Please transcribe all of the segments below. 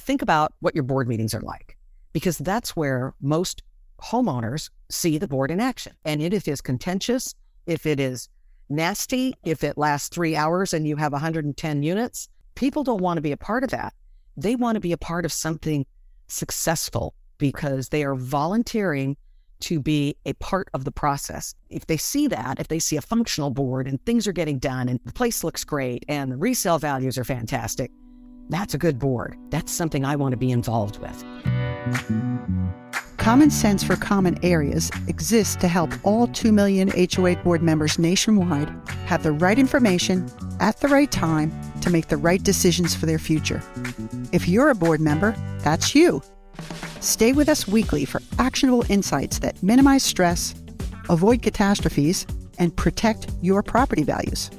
think about what your board meetings are like, because that's where most homeowners see the board in action. And if it is contentious, if it is nasty, if it lasts three hours and you have 110 units, people don't want to be a part of that. They want to be a part of something successful because they are volunteering to be a part of the process. If they see that, if they see a functional board and things are getting done and the place looks great and the resale values are fantastic, that's a good board. That's something I want to be involved with. Common Sense for Common Areas exists to help all 2 million HOA board members nationwide have the right information at the right time to make the right decisions for their future. If you're a board member, that's you. Stay with us weekly for actionable insights that minimize stress, avoid catastrophes, and protect your property values.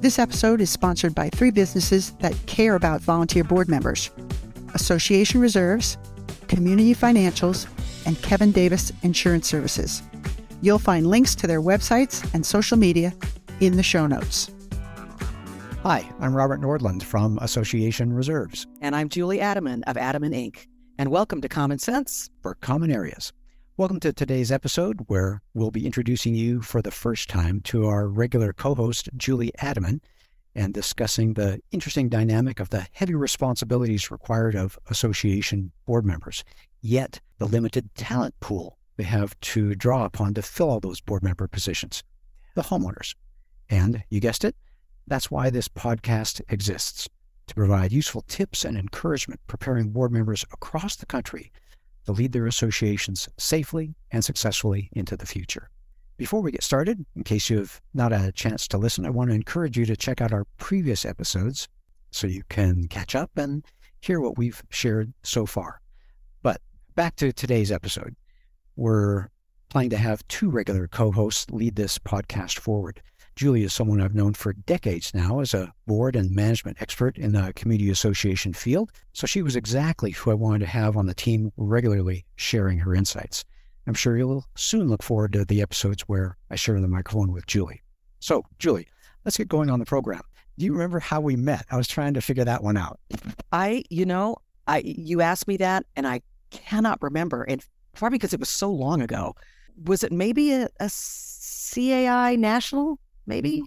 This episode is sponsored by three businesses that care about volunteer board members Association Reserves, Community Financials, and Kevin Davis Insurance Services. You'll find links to their websites and social media in the show notes. Hi, I'm Robert Nordlund from Association Reserves. And I'm Julie Adamen of Adamen Inc. And welcome to Common Sense for Common Areas. Welcome to today's episode, where we'll be introducing you for the first time to our regular co host, Julie Adamen, and discussing the interesting dynamic of the heavy responsibilities required of association board members, yet the limited talent pool they have to draw upon to fill all those board member positions the homeowners. And you guessed it, that's why this podcast exists to provide useful tips and encouragement preparing board members across the country to lead their associations safely and successfully into the future. Before we get started, in case you've not had a chance to listen, I want to encourage you to check out our previous episodes so you can catch up and hear what we've shared so far. But back to today's episode. We're planning to have two regular co hosts lead this podcast forward. Julie is someone I've known for decades now as a board and management expert in the community association field, so she was exactly who I wanted to have on the team regularly sharing her insights. I'm sure you'll soon look forward to the episodes where I share the microphone with Julie. So, Julie, let's get going on the program. Do you remember how we met? I was trying to figure that one out. I, you know, I you asked me that and I cannot remember. And probably because it was so long ago. Was it maybe a, a CAI national maybe?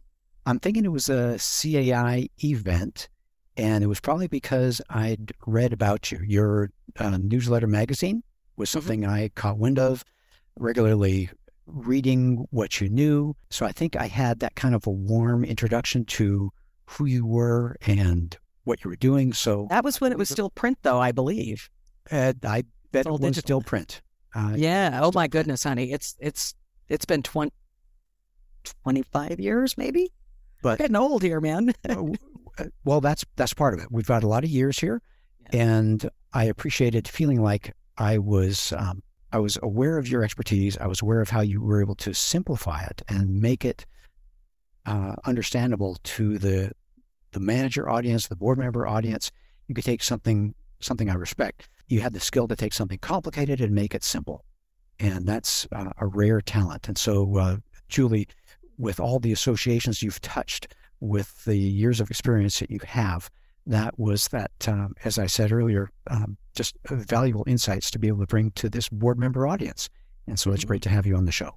I'm thinking it was a CAI event, and it was probably because I'd read about you. Your uh, newsletter magazine was mm-hmm. something mm-hmm. I caught wind of regularly reading what you knew. So I think I had that kind of a warm introduction to who you were and what you were doing. So that was when it was still print, though, I believe. Uh, I bet it was digital. still print. Uh, yeah. Oh my goodness, honey, it's it's it's been 20, 25 years, maybe. But getting old here, man. Uh, well, that's that's part of it. We've got a lot of years here, yeah. and I appreciated feeling like I was um, I was aware of your expertise. I was aware of how you were able to simplify it and make it uh, understandable to the the manager audience, the board member audience. You could take something something I respect. You had the skill to take something complicated and make it simple, and that's uh, a rare talent. And so, uh, Julie, with all the associations you've touched, with the years of experience that you have, that was that, um, as I said earlier, um, just valuable insights to be able to bring to this board member audience. And so it's great to have you on the show.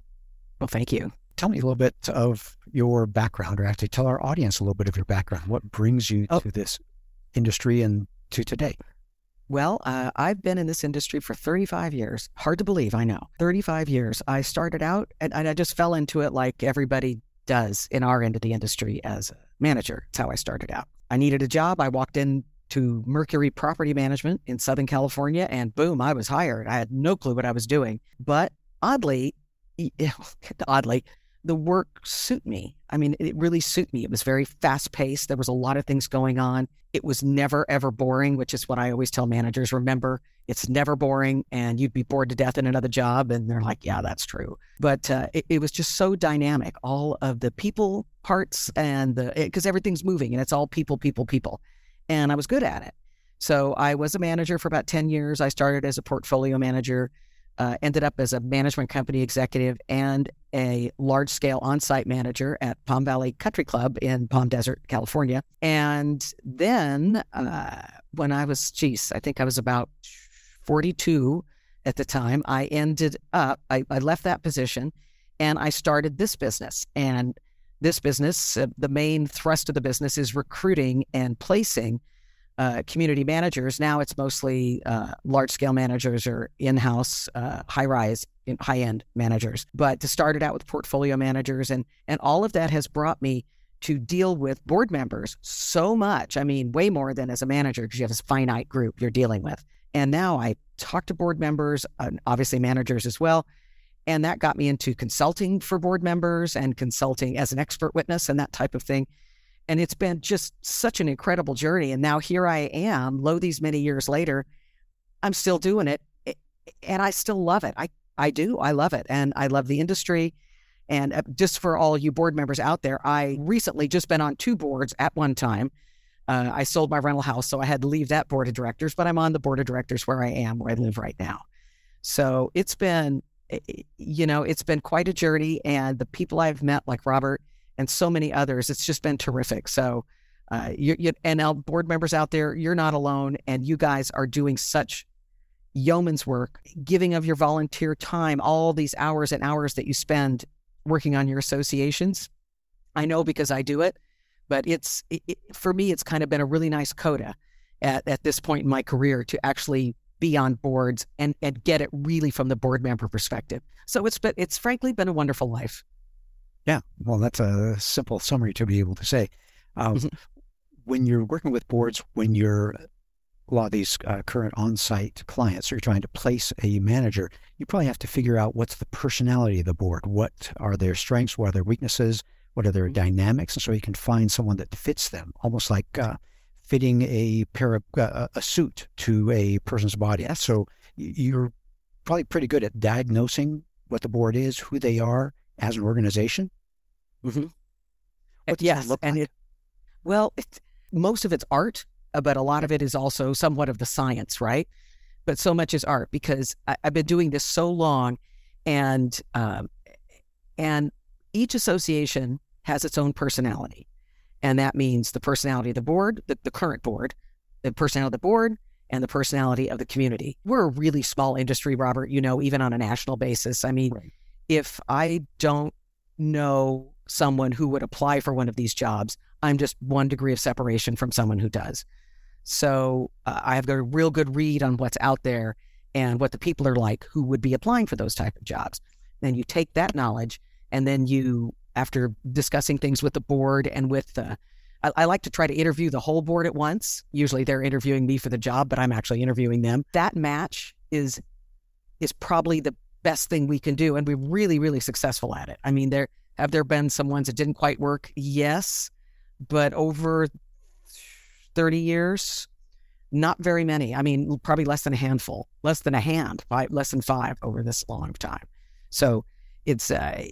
Well, thank you. Tell me a little bit of your background, or actually tell our audience a little bit of your background. What brings you oh. to this industry and to today? Well, uh, I've been in this industry for 35 years. Hard to believe, I know. 35 years. I started out and, and I just fell into it like everybody does in our end of the industry as a manager. That's how I started out. I needed a job. I walked in to Mercury Property Management in Southern California, and boom, I was hired. I had no clue what I was doing. But oddly, oddly, the work suit me. I mean, it really suit me. It was very fast paced. There was a lot of things going on. It was never ever boring, which is what I always tell managers. Remember, it's never boring, and you'd be bored to death in another job. And they're like, yeah, that's true. But uh, it, it, was just so dynamic. All of the people parts and the because everything's moving and it's all people, people, people, and I was good at it. So I was a manager for about ten years. I started as a portfolio manager uh, ended up as a management company executive and a large scale on site manager at Palm Valley Country Club in Palm Desert, California. And then uh, when I was, geez, I think I was about 42 at the time, I ended up, I, I left that position and I started this business. And this business, uh, the main thrust of the business is recruiting and placing uh, community managers. Now it's mostly uh, large scale managers or in house, uh, high rise, high end managers. But to start it out with portfolio managers, and and all of that has brought me to deal with board members so much. I mean, way more than as a manager because you have this finite group you're dealing with. And now I talk to board members, and obviously managers as well. And that got me into consulting for board members and consulting as an expert witness and that type of thing. And it's been just such an incredible journey. And now here I am, lo these many years later, I'm still doing it. And I still love it. I, I do. I love it. And I love the industry. And uh, just for all you board members out there, I recently just been on two boards at one time. Uh, I sold my rental house, so I had to leave that board of directors, but I'm on the board of directors where I am, where I live right now. So it's been, you know, it's been quite a journey. And the people I've met, like Robert, and so many others. It's just been terrific. So, uh, you, you, and our board members out there, you're not alone, and you guys are doing such yeoman's work, giving of your volunteer time, all these hours and hours that you spend working on your associations. I know because I do it, but it's it, it, for me, it's kind of been a really nice coda at, at this point in my career to actually be on boards and, and get it really from the board member perspective. So it's been, it's frankly been a wonderful life. Yeah, well, that's a simple summary to be able to say. Um, mm-hmm. When you're working with boards, when you're a lot of these uh, current on-site clients are trying to place a manager, you probably have to figure out what's the personality of the board. What are their strengths? What are their weaknesses? What are their mm-hmm. dynamics? And so you can find someone that fits them, almost like uh, fitting a pair of uh, a suit to a person's body. Yes. So you're probably pretty good at diagnosing what the board is, who they are, as an organization? Mm-hmm. yes, and like? it well, it, most of it's art, uh, but a lot of it is also somewhat of the science, right? But so much is art because I, have been doing this so long, and um, and each association has its own personality, and that means the personality of the board, the, the current board, the personality of the board, and the personality of the community. We're a really small industry, Robert. You know, even on a national basis. I mean. Right if I don't know someone who would apply for one of these jobs, I'm just one degree of separation from someone who does. So uh, I have got a real good read on what's out there and what the people are like who would be applying for those type of jobs. Then you take that knowledge and then you, after discussing things with the board and with the, I, I like to try to interview the whole board at once. Usually they're interviewing me for the job, but I'm actually interviewing them. That match is is probably the best thing we can do. And we're really, really successful at it. I mean, there have there been some ones that didn't quite work? Yes. But over 30 years, not very many. I mean, probably less than a handful, less than a hand, five, less than five over this long time. So it's, uh,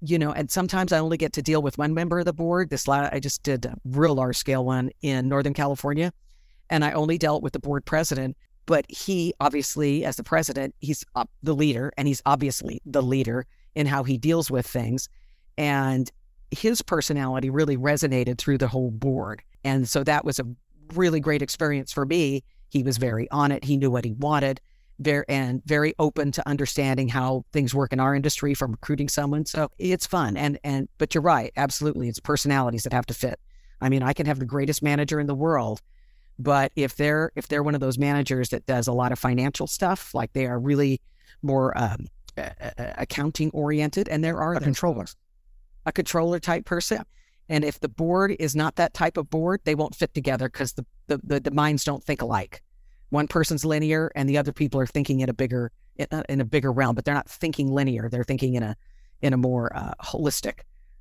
you know, and sometimes I only get to deal with one member of the board. This last, I just did a real large scale one in Northern California, and I only dealt with the board president. But he obviously, as the president, he's the leader, and he's obviously the leader in how he deals with things. And his personality really resonated through the whole board. And so that was a really great experience for me. He was very on it. He knew what he wanted, very and very open to understanding how things work in our industry from recruiting someone. So it's fun. And and but you're right, absolutely. It's personalities that have to fit. I mean, I can have the greatest manager in the world, but if they're if they're one of those managers that does a lot of financial stuff, like they are really more um, accounting oriented, and there are a controller, a controller type person. And if the board is not that type of board, they won't fit together because the, the, the, the, minds don't think alike. One person's linear, and the other people are thinking in a bigger in a bigger realm, but they're not thinking linear. They're thinking in a in a more uh, holistic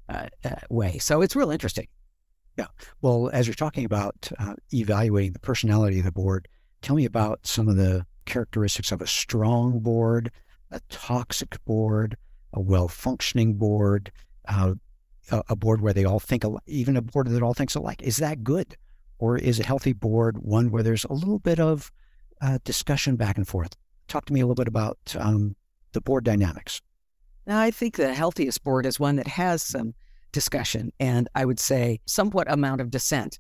uh, uh, way. So it's real interesting. Yeah. Well, as you're talking about uh, evaluating the personality of the board, tell me about some of the characteristics of a strong board, a toxic board, a well functioning board, uh, a, board where they all think, alike, even a board that all thinks alike. Is that good? Or is a healthy board one where there's a little bit of uh, discussion back and forth? talk to me a little bit about um, the board dynamics. Now, I think the healthiest board is one that has some discussion and I would say somewhat amount of dissent.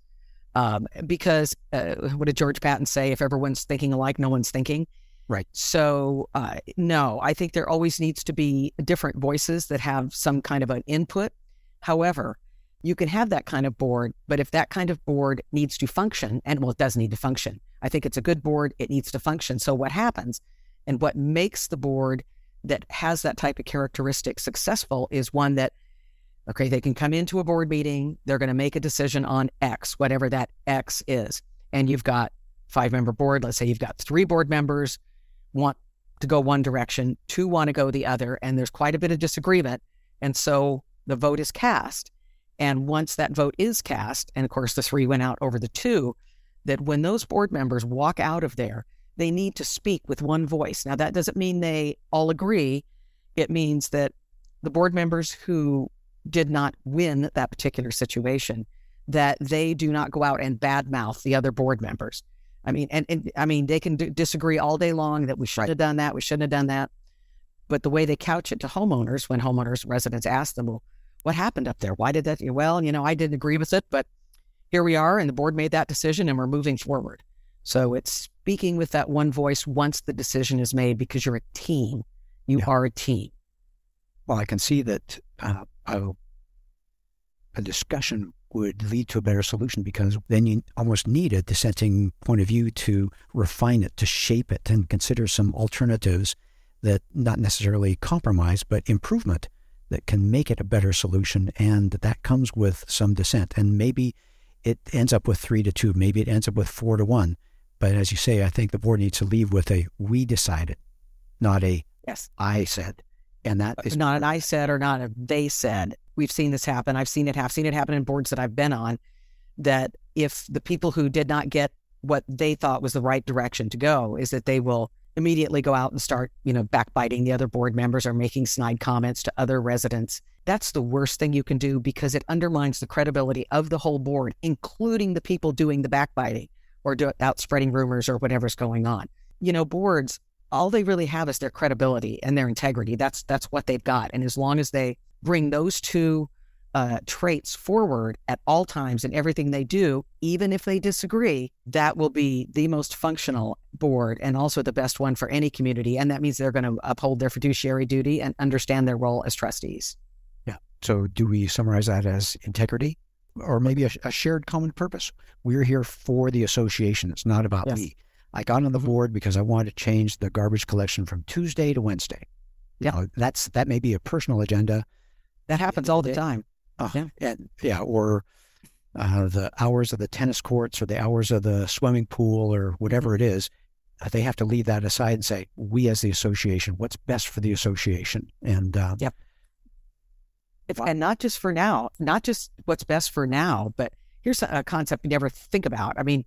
Um, because uh, what did George Patton say? If everyone's thinking alike, no one's thinking. Right. So, uh, no, I think there always needs to be different voices that have some kind of an input. However, you can have that kind of board, but if that kind of board needs to function, and well, it does need to function, I think it's a good board, it needs to function. So, what happens and what makes the board that has that type of characteristic successful is one that, okay, they can come into a board meeting, they're going to make a decision on X, whatever that X is. And you've got five member board, let's say you've got three board members want to go one direction, two want to go the other, and there's quite a bit of disagreement. And so the vote is cast. And once that vote is cast, and of course the three went out over the two, that when those board members walk out of there, they need to speak with one voice. Now, that doesn't mean they all agree. It means that the board members who did not win that particular situation, that they do not go out and badmouth the other board members. I mean, and, and I mean, they can d- disagree all day long that we should have done that, we shouldn't have done that. But the way they couch it to homeowners, when homeowners residents ask them, well, what happened up there? Why did that? Well, you know, I didn't agree with it, but here we are, and the board made that decision, and we're moving forward. So it's speaking with that one voice once the decision is made because you're a team. You yeah. are a team. Well, I can see that uh, a, a discussion would lead to a better solution because then you almost need a dissenting point of view to refine it, to shape it, and consider some alternatives that not necessarily compromise, but improvement that can make it a better solution. And that comes with some dissent. And maybe it ends up with three to two, maybe it ends up with four to one. But as you say, I think the board needs to leave with a we decided, not a yes I said. And that uh, is not an I said or not a they said. We've seen this happen. I've seen it have seen it happen in boards that I've been on. That if the people who did not get what they thought was the right direction to go is that they will immediately go out and start, you know, backbiting the other board members or making snide comments to other residents. That's the worst thing you can do because it undermines the credibility of the whole board, including the people doing the backbiting or do, out spreading rumors or whatever's going on. You know, boards, all they really have is their credibility and their integrity. That's that's what they've got. And as long as they bring those two uh, traits forward at all times in everything they do, even if they disagree, that will be the most functional board and also the best one for any community. And that means they're going to uphold their fiduciary duty and understand their role as trustees. Yeah. So, do we summarize that as integrity or maybe a, a shared common purpose? We're here for the association. It's not about yes. me. I got on the mm-hmm. board because I wanted to change the garbage collection from Tuesday to Wednesday. Yeah, you know, that's that may be a personal agenda. That happens all the time. Uh, yeah. And, yeah, or uh, the hours of the tennis courts or the hours of the swimming pool or whatever it is, uh, they have to leave that aside and say, we as the association, what's best for the association? And uh, yep. And not just for now, not just what's best for now, but here's a concept you never think about. I mean,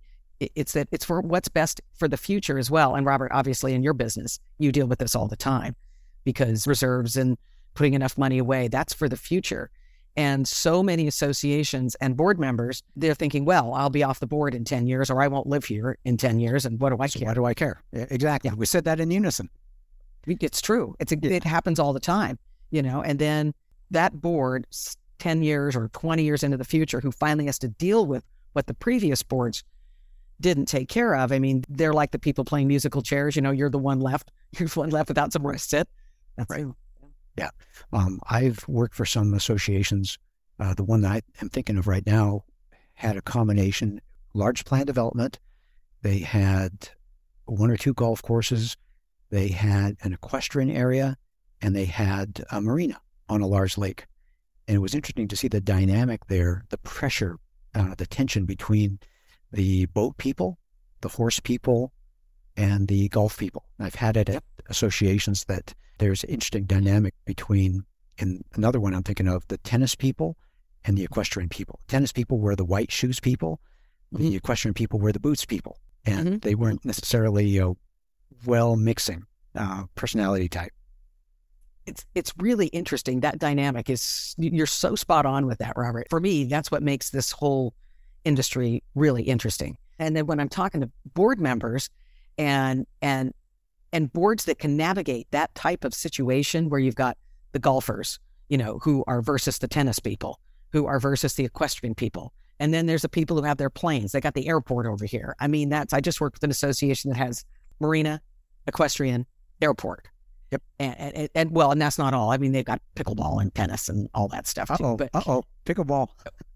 it's that it's for what's best for the future as well. And Robert, obviously, in your business, you deal with this all the time because reserves and putting enough money away, that's for the future. And so many associations and board members, they're thinking, well, I'll be off the board in 10 years or I won't live here in 10 years. And what do I so care? Why do I care? Exactly. Yeah. We said that in unison. It's true. It's a, it happens all the time, you know, and then that board 10 years or 20 years into the future who finally has to deal with what the previous boards didn't take care of. I mean, they're like the people playing musical chairs. You know, you're the one left. You're the one left without somewhere to sit. That's right. Yeah. Um, I've worked for some associations. Uh, the one that I am thinking of right now had a combination large plan development. They had one or two golf courses. They had an equestrian area and they had a marina on a large lake. And it was interesting to see the dynamic there, the pressure, uh, the tension between the boat people, the horse people, and the golf people. I've had it at associations that there's interesting dynamic between, and another one I'm thinking of, the tennis people and the equestrian people. Tennis people were the white shoes people, mm-hmm. the equestrian people were the boots people. And mm-hmm. they weren't necessarily you know, well mixing uh, personality type. It's it's really interesting. That dynamic is you're so spot on with that, Robert. For me, that's what makes this whole industry really interesting. And then when I'm talking to board members and and and boards that can navigate that type of situation where you've got the golfers, you know, who are versus the tennis people, who are versus the equestrian people. And then there's the people who have their planes. They got the airport over here. I mean, that's, I just worked with an association that has marina, equestrian, airport. Yep. And, and, and, well, and that's not all. I mean, they've got pickleball and tennis and all that stuff. Uh oh. Uh oh. Pickleball.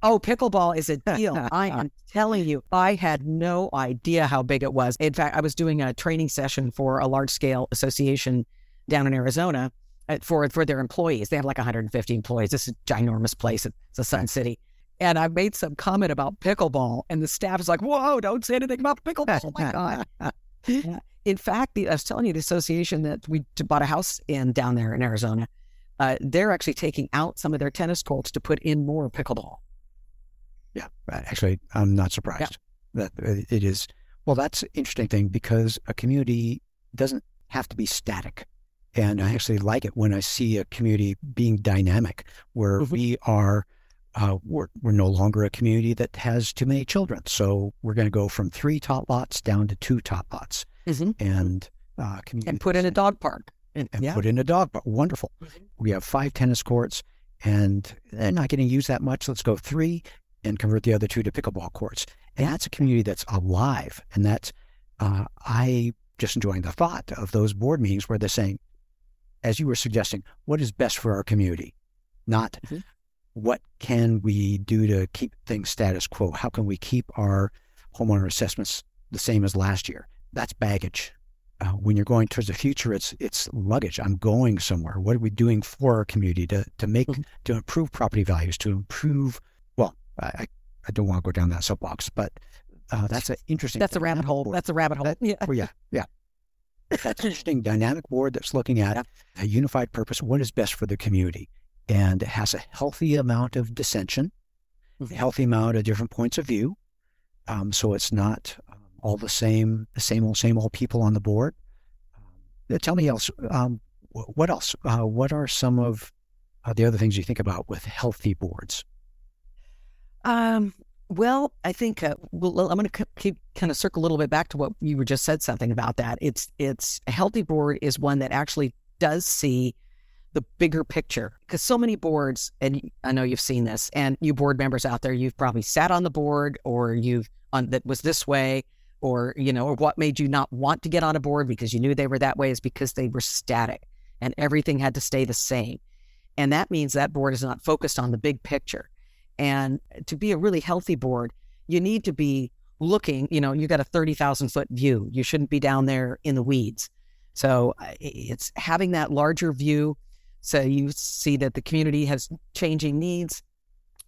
Oh, pickleball is a deal. I am telling you, I had no idea how big it was. In fact, I was doing a training session for a large scale association down in Arizona uh, for for their employees. They have like 150 employees. This is a ginormous place. It's a Sun City. And I made some comment about pickleball, and the staff is like, "Whoa! Don't say anything about pickleball." Oh my god! in fact, the, I was telling you, the association that we bought a house in down there in Arizona, uh, they're actually taking out some of their tennis courts to put in more pickleball. Yeah, actually, I'm not surprised yeah. that uh, it is. Well, that's an interesting thing because a community doesn't have to be static. And I actually like it when I see a community being dynamic, where mm-hmm. we are, uh, we're, we're no longer a community that has too many children. So we're going to go from three tot lots down to two tot lots mm-hmm. and uh, and put in a dog park and, and yeah. put in a dog park. Wonderful. Mm-hmm. We have five tennis courts, and they're not getting used that much. Let's go three and convert the other two to pickleball courts. And that's a community that's alive, and that's uh, I just enjoying the thought of those board meetings where they're saying, as you were suggesting, what is best for our community, not mm-hmm. what can we do to keep things status quo. How can we keep our homeowner assessments the same as last year? That's baggage. Uh, when you're going towards the future, it's it's luggage. I'm going somewhere. What are we doing for our community to to make mm-hmm. to improve property values? To improve. Well, I I don't want to go down that soapbox, but uh, that's an interesting. That's a rabbit hole. Board. That's a rabbit hole. That, yeah. Well, yeah, yeah. That's an interesting dynamic board that's looking at yeah. a unified purpose. What is best for the community, and it has a healthy amount of dissension, mm-hmm. a healthy amount of different points of view. Um, so it's not all the same, the same old, same old people on the board. Tell me else. Um, what else? Uh, what are some of uh, the other things you think about with healthy boards? Um, well, I think uh, well, I'm going to keep kind of circle a little bit back to what you were just said something about that. It's it's a healthy board is one that actually does see the bigger picture because so many boards, and I know you've seen this, and you board members out there, you've probably sat on the board or you've on that was this way, or you know, or what made you not want to get on a board because you knew they were that way is because they were static and everything had to stay the same. And that means that board is not focused on the big picture. And to be a really healthy board, you need to be looking, you know, you got a 30,000 foot view. You shouldn't be down there in the weeds. So uh, it's having that larger view. So you see that the community has changing needs.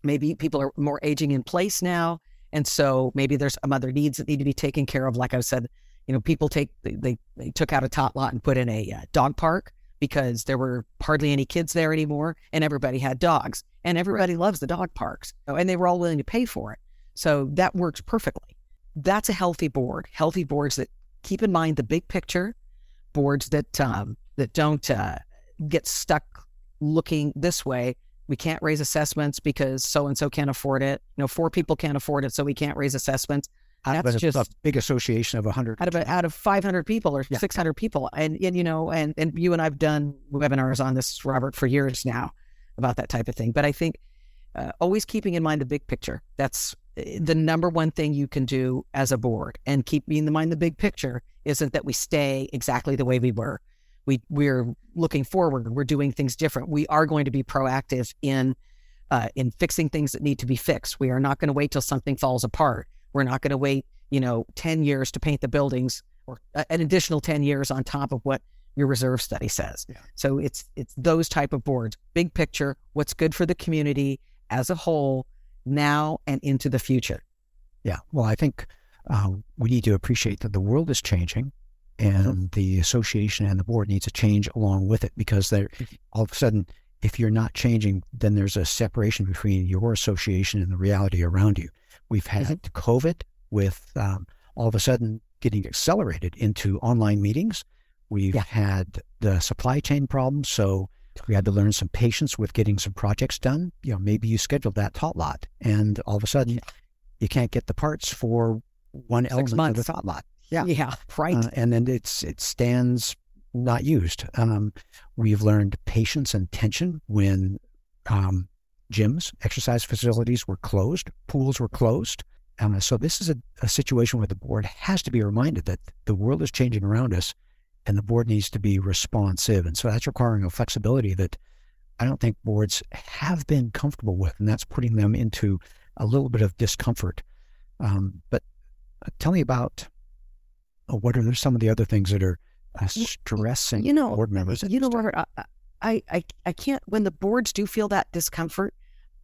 Maybe people are more aging in place now. And so maybe there's some other needs that need to be taken care of. Like I said, you know, people take they they took out a tot lot and put in a uh, dog park because there were hardly any kids there anymore, and everybody had dogs, and everybody loves the dog parks, and they were all willing to pay for it. So that works perfectly. That's a healthy board. Healthy boards that keep in mind the big picture, boards that um, that don't uh, get stuck looking this way we can't raise assessments because so and so can't afford it. You know, four people can't afford it, so we can't raise assessments. That's but just a big association of 100 out of out of 500 people or yeah. 600 people, and and you know, and and you and I've done webinars on this, Robert, for years now about that type of thing. But I think uh, always keeping in mind the big picture. That's eh, the number one thing you can do as a board, and keeping in mind the big picture isn't that we stay exactly the way we were we we're looking forward. We're doing things different. We are going to be proactive in uh, in fixing things that need to be fixed. We are not going to wait till something falls apart. We're not going to wait, you know, ten years to paint the buildings or an additional ten years on top of what your reserve study says. Yeah. So it's it's those type of boards, big picture, what's good for the community as a whole, now and into the future. Yeah. Well, I think uh, we need to appreciate that the world is changing and the association and the board needs to change along with it because they're mm-hmm. all of a sudden if you're not changing then there's a separation between your association and the reality around you we've had mm-hmm. covid with um, all of a sudden getting accelerated into online meetings we've yeah. had the supply chain problems so we had to learn some patience with getting some projects done you know maybe you scheduled that tot lot and all of a sudden you can't get the parts for one Six element months. of the tot lot Yeah. Yeah. Right. Uh, and then it's it stands not used. Um, we've learned patience and tension when um, gyms, exercise facilities were closed, pools were closed. Um, so this is a, a situation where the board has to be reminded that the world is changing around us, and the board needs to be responsive. And so that's requiring a flexibility that I don't think boards have been comfortable with, and that's putting them into a little bit of discomfort. Um, but uh, tell me about what are some of the other things that are uh, stressing you know, board members? You know, Robert, I, I, I, I can't, when the boards do feel that discomfort,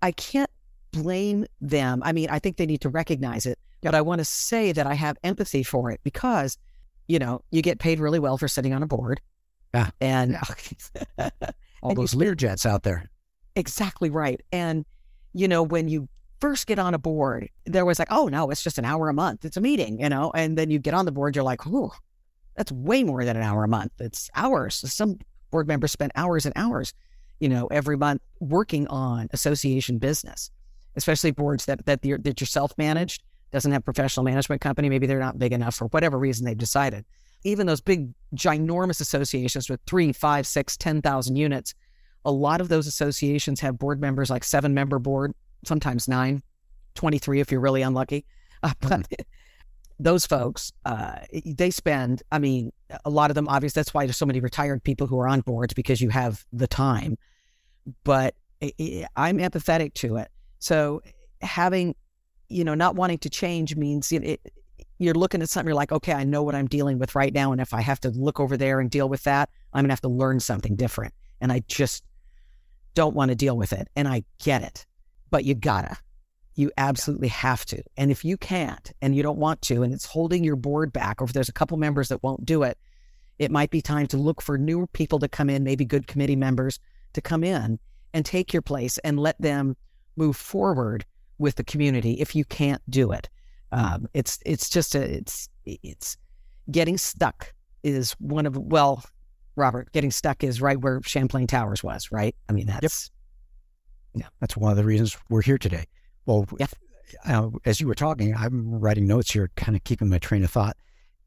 I can't blame them. I mean, I think they need to recognize it, but I want to say that I have empathy for it because, you know, you get paid really well for sitting on a board. Yeah. And all and those you- Lear jets out there. Exactly right. And, you know, when you first get on a board, there was like, oh, no, it's just an hour a month. It's a meeting, you know? And then you get on the board, you're like, oh, that's way more than an hour a month. It's hours. Some board members spend hours and hours, you know, every month working on association business, especially boards that, that you're, that you're self-managed, doesn't have professional management company. Maybe they're not big enough for whatever reason they've decided. Even those big, ginormous associations with three, five, six, 10,000 units, a lot of those associations have board members like seven member board, sometimes nine, 23 if you're really unlucky. Uh, but those folks, uh, they spend, I mean, a lot of them, obviously, that's why there's so many retired people who are on boards because you have the time. But i i I'm empathetic to it. So having, you know, not wanting to change means you know, it, you're looking at something, you're like, okay, I know what I'm dealing with right now. And if I have to look over there and deal with that, I'm going to have to learn something different. And I just don't want to deal with it. And I get it, but you gotta. You absolutely have to. And if you can't and you don't want to, and it's holding your board back, or if there's a couple members that won't do it, it might be time to look for newer people to come in, maybe good committee members to come in and take your place and let them move forward with the community if you can't do it. Um, it's it's just a it's it's getting stuck is one of well, Robert, getting stuck is right where Champlain Towers was, right? I mean that's Yeah, that's one of the reasons we're here today. Well, Yeah. uh, as you were talking, I'm writing notes here, kind of keeping my train of thought,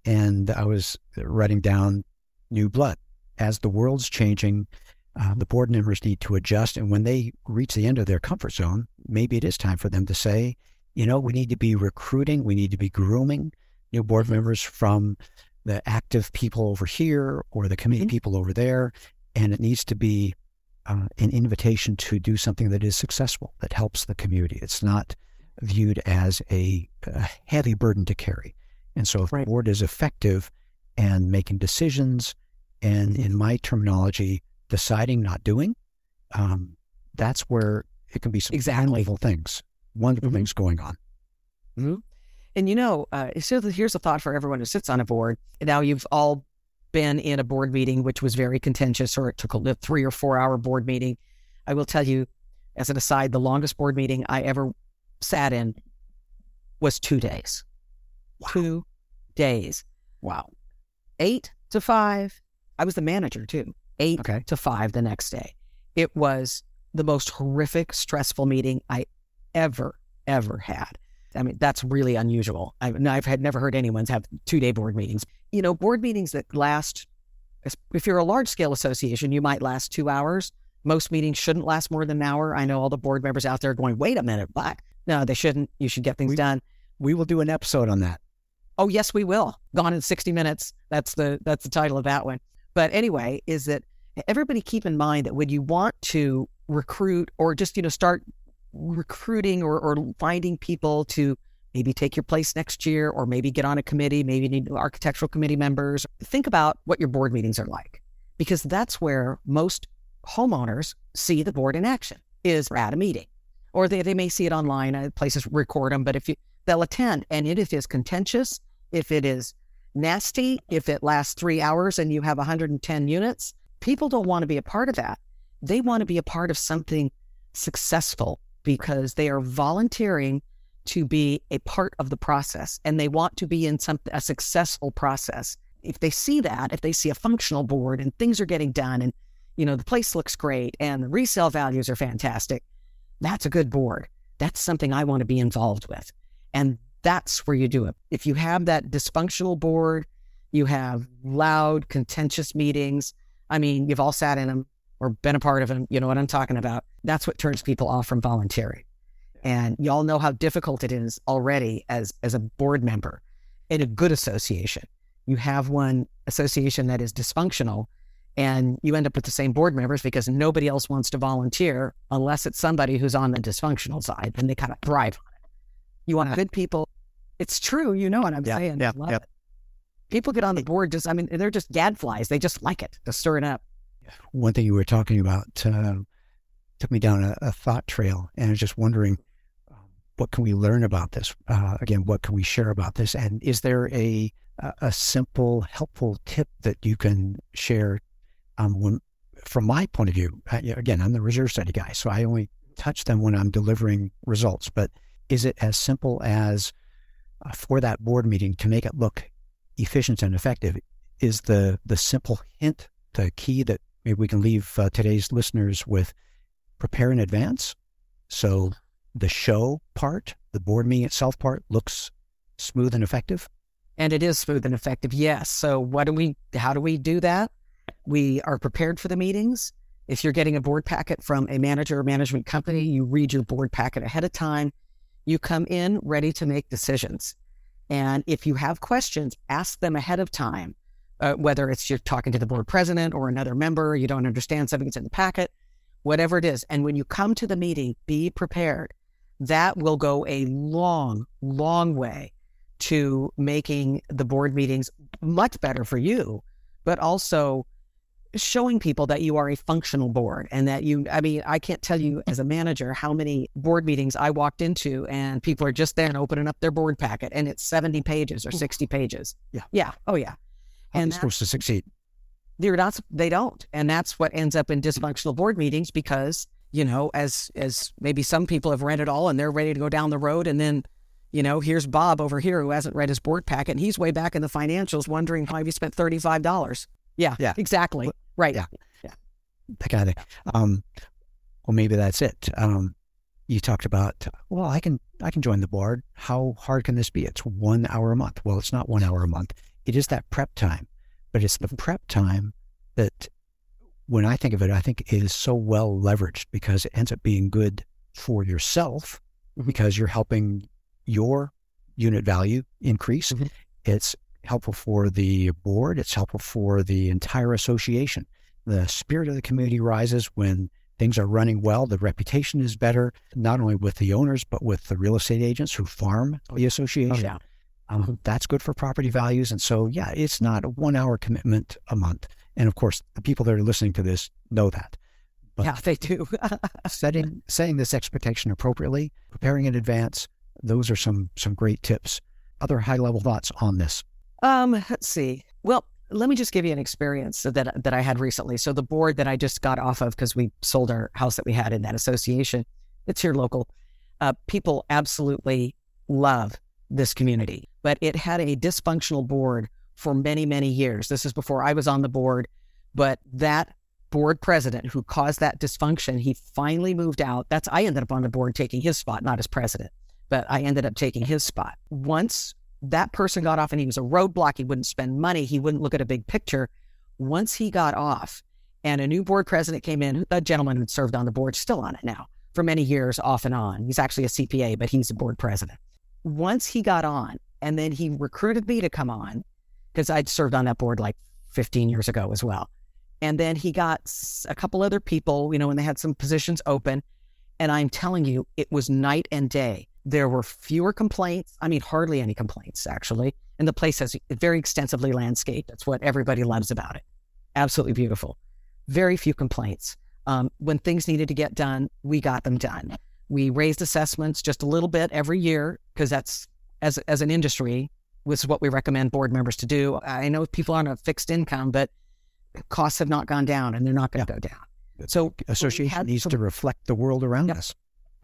and I was writing down new blood. As the world's changing, uh, the board members need to adjust, and when they reach the end of their comfort zone, maybe it is time for them to say, you know, we need to be recruiting, we need to be grooming new board members from the active people over here or the committee Mhm. people over there, and it needs to be uh, an invitation to do something that is successful, that helps the community. It's not viewed as a, a heavy burden to carry. And so, if Right. the board is effective and making decisions, and in my terminology, deciding, not doing, um, that's where it can be some Exactly. wonderful things, wonderful Mhm. things going on. And you know, uh, so here's a thought for everyone who sits on a board. Now you've all been in a board meeting which was very contentious, or it took a three or four hour board meeting. I will tell you, as an aside, the longest board meeting I ever sat in was two days. Two days. Wow. Eight to five. I was the manager too. Eight Okay. to five the next day. It was the most horrific, stressful meeting I ever, ever had. I mean, that's really unusual. I've, I've had never heard anyone's have two day board meetings. You know, board meetings that last, if you're a large scale association, you might last two hours. Most meetings shouldn't last more than an hour. I know all the board members out there going, wait a minute, but no, they shouldn't. You should get things We- done. We will do an episode on that. Oh yes, we will. Gone in 60 minutes. That's the that's the title of that one. But anyway, is that everybody keep in mind that when you want to recruit or just, you know, start recruiting or, or finding people to maybe take your place next year or maybe get on a committee, maybe need architectural committee members, think about what your board meetings are like. Because that's where most homeowners see the board in action is at a meeting. Or they, they may see it online, uh, places record them, but if you they'll attend. And it, if it's contentious, if it is nasty, if it lasts three hours and you have 110 units, people don't want to be a part of that. They want to be a part of something successful because they are volunteering to be a part of the process and they want to be in some a successful process. If they see that, if they see a functional board and things are getting done and you know the place looks great and the resale values are fantastic, that's a good board. That's something I want to be involved with. And That's where you do it. If you have that dysfunctional board, you have loud, contentious meetings. I mean, you've all sat in them or been a part of them. You know what I'm talking about. That's what turns people off from volunteering. And y'all know how difficult it is already as, as a board member in a good association. You have one association that is dysfunctional and you end up with the same board members because nobody else wants to volunteer unless it's somebody who's on the dysfunctional side and they kind of thrive on it. You want good people. It's true. You know what I'm yeah, saying. Yeah, yeah. People get on the board just, I mean, they're just gadflies. They just like it to stir it up. One thing you were talking about uh, took me down a, a, thought trail and I was just wondering what can we learn about this? Uh, again, what can we share about this? And is there a a simple, helpful tip that you can share? Um, when, from my point of view, again, I'm the reserve study guy, so I only touch them when I'm delivering results. But is it as simple as uh, for that board meeting to make it look efficient and effective? Is the the simple hint the key that maybe we can leave uh, today's listeners with? Prepare in advance. So the show part, the board meeting itself part, looks smooth and effective? And it is smooth and effective, yes. So what do we how do we do that? We are prepared for the meetings. If you're getting a board packet from a manager or management company, you read your board packet ahead of time. You come in ready to make decisions. And if you have questions, ask them ahead of time. Uh, whether it's you're talking to the board president or another member, you don't understand something that's in the packet, whatever it is. And when you come to the meeting, be prepared that will go a long, long way to making the board meetings much better for you, but also showing people that you are a functional board and that you, I mean, I can't tell you as a manager how many board meetings I walked into and people are just there and opening up their board packet and it's 70 pages or 60 pages. Yeah. Yeah. Oh, yeah. How and supposed to succeed? They're not, they don't. And that's what ends up in dysfunctional board meetings because you know, as as maybe some people have read it all and they're ready to go down the road, and then, you know, here's Bob over here who hasn't read his board packet, and he's way back in the financials, wondering why he spent thirty five dollars. Yeah, yeah, exactly, right. Yeah, yeah, that kind of thing. Um, well, maybe that's it. Um, you talked about, well, I can I can join the board. How hard can this be? It's one hour a month. Well, it's not one hour a month. It is that prep time, but it's the prep time that when I think of it, I think it is so well leveraged because it ends up being good for yourself mm-hmm. because you're helping your unit value increase. Mm-hmm. It's helpful for the board. It's helpful for the entire association. The spirit of the community rises when things are running well. The reputation is better, not only with the owners, but with the real estate agents who farm the oh, association. Oh, yeah. Um, that's good for property values. And so, yeah, it's not a one hour commitment a month. And of course, the people that are listening to this know that. But yeah, they do. setting setting this expectation appropriately, preparing in advance, those are some some great tips. Other high level thoughts on this? Um, let's see. Well, let me just give you an experience that that I had recently. So the board that I just got off of because we sold our house that we had in that association, it's here local. Uh, people absolutely love this community, but it had a dysfunctional board for many, many years. This is before I was on the board, but that board president who caused that dysfunction, he finally moved out. That's I ended up on the board taking his spot, not as president, but I ended up taking his spot. Once that person got off and he was a roadblock, he wouldn't spend money, he wouldn't look at a big picture. Once he got off and a new board president came in, a gentleman who'd served on the board, still on it now for many years off and on. He's actually a CPA, but he's a board president. Once he got on and then he recruited me to come on, because I'd served on that board like 15 years ago as well. And then he got a couple other people, you know, when they had some positions open. And I'm telling you, it was night and day. There were fewer complaints. I mean, hardly any complaints, actually. And the place has very extensively landscaped. That's what everybody loves about it. Absolutely beautiful. Very few complaints. Um, when things needed to get done, we got them done. We raised assessments just a little bit every year because that's as as an industry, which is what we recommend board members to do. I know people aren't a fixed income, but costs have not gone down and they're not going to yeah. go down. So association needs to reflect the world around us.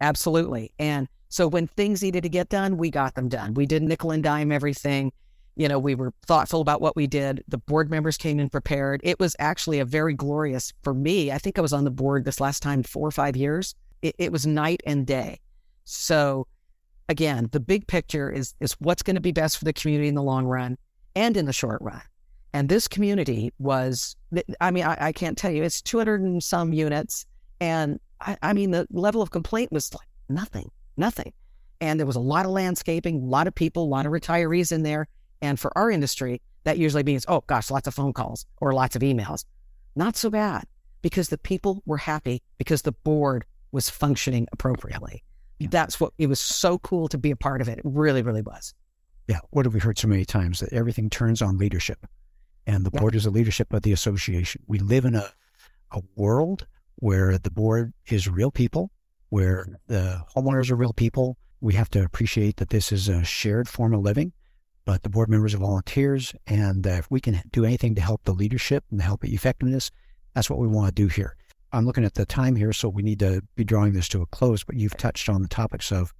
Absolutely. And so when things needed to get done, we got them done. We did nickel and dime everything. You know, we were thoughtful about what we did. The board members came in prepared. It was actually a very glorious for me. I think I was on the board this last time four or five years. It, it was night and day. So again, the big picture is is what's going to be best for the community in the long run and in the short run. And this community was, I mean, I, I can't tell you, it's 200 and some units. And I, I mean, the level of complaint was like nothing, nothing. And there was a lot of landscaping, a lot of people, a lot of retirees in there. And for our industry, that usually means, oh gosh, lots of phone calls or lots of emails. Not so bad because the people were happy because the board was functioning appropriately. Yeah. That's what it was so cool to be a part of it. It really, really was. Yeah. What have we heard so many times that everything turns on leadership and the yeah. board is the leadership of the association. We live in a, a world where the board is real people, where the homeowners are real people. We have to appreciate that this is a shared form of living, but the board members are volunteers. And if we can do anything to help the leadership and help the effectiveness, that's what we want to do here. I'm looking at the time here, so we need to be drawing this to a close, but you've touched on the topics of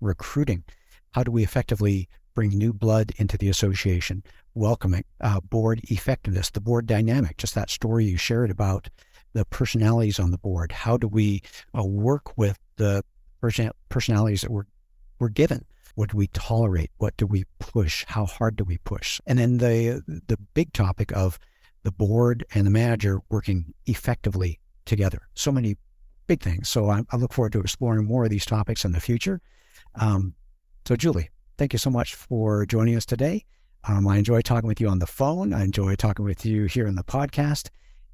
recruiting. How do we effectively bring new blood into the association? Welcoming, uh, board effectiveness, the board dynamic, just that story you shared about the personalities on the board. How do we uh, work with the person- personalities that we're, we're given? What do we tolerate? What do we push? How hard do we push? And then the the big topic of the board and the manager working effectively together. So many big things. So I, I look forward to exploring more of these topics in the future. Um, so, Julie, thank you so much for joining us today. Um, I enjoy talking with you on the phone. I enjoy talking with you here in the podcast.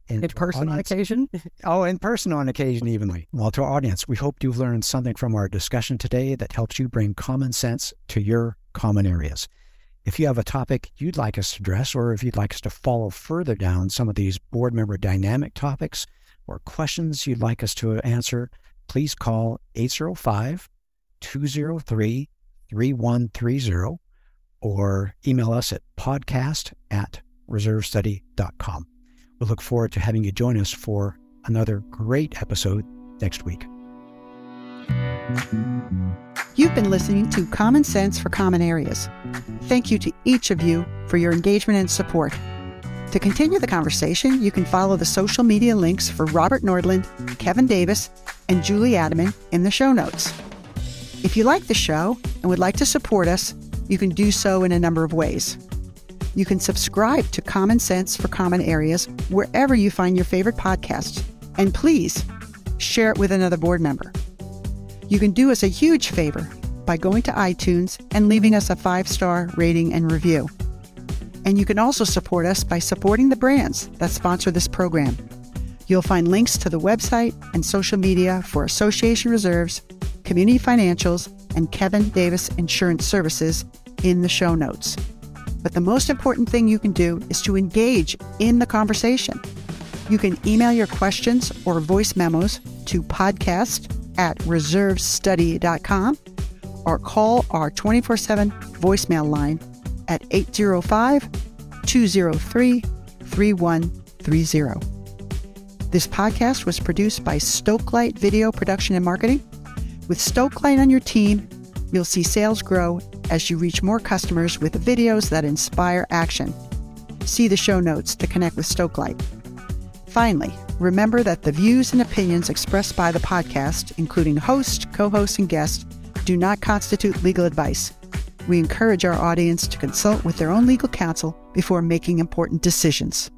And in person on occasion? oh, in person on occasion, evenly. Well, to our audience, we hope you've learned something from our discussion today that helps you bring common sense to your common areas. If you have a topic you'd like us to address, or if you'd like us to follow further down some of these board member dynamic topics or questions you'd like us to answer, please call 805 203 3130 or email us at podcast at reservestudy.com. We look forward to having you join us for another great episode next week. You've been listening to Common Sense for Common Areas. Thank you to each of you for your engagement and support. To continue the conversation, you can follow the social media links for Robert Nordlund, Kevin Davis, and Julie Adamen in the show notes. If you like the show and would like to support us, you can do so in a number of ways. You can subscribe to Common Sense for Common Areas wherever you find your favorite podcasts, and please share it with another board member. You can do us a huge favor by going to iTunes and leaving us a five star rating and review. And you can also support us by supporting the brands that sponsor this program. You'll find links to the website and social media for Association Reserves, Community Financials, and Kevin Davis Insurance Services in the show notes. But the most important thing you can do is to engage in the conversation. You can email your questions or voice memos to podcast at reservestudy.com or call our 24 7 voicemail line at 805 203 3130. This podcast was produced by Stokelight Video Production and Marketing. With Stokelight on your team, you'll see sales grow as you reach more customers with videos that inspire action. See the show notes to connect with Stokelight. Finally, remember that the views and opinions expressed by the podcast, including host, co host, and guest, do not constitute legal advice. We encourage our audience to consult with their own legal counsel before making important decisions.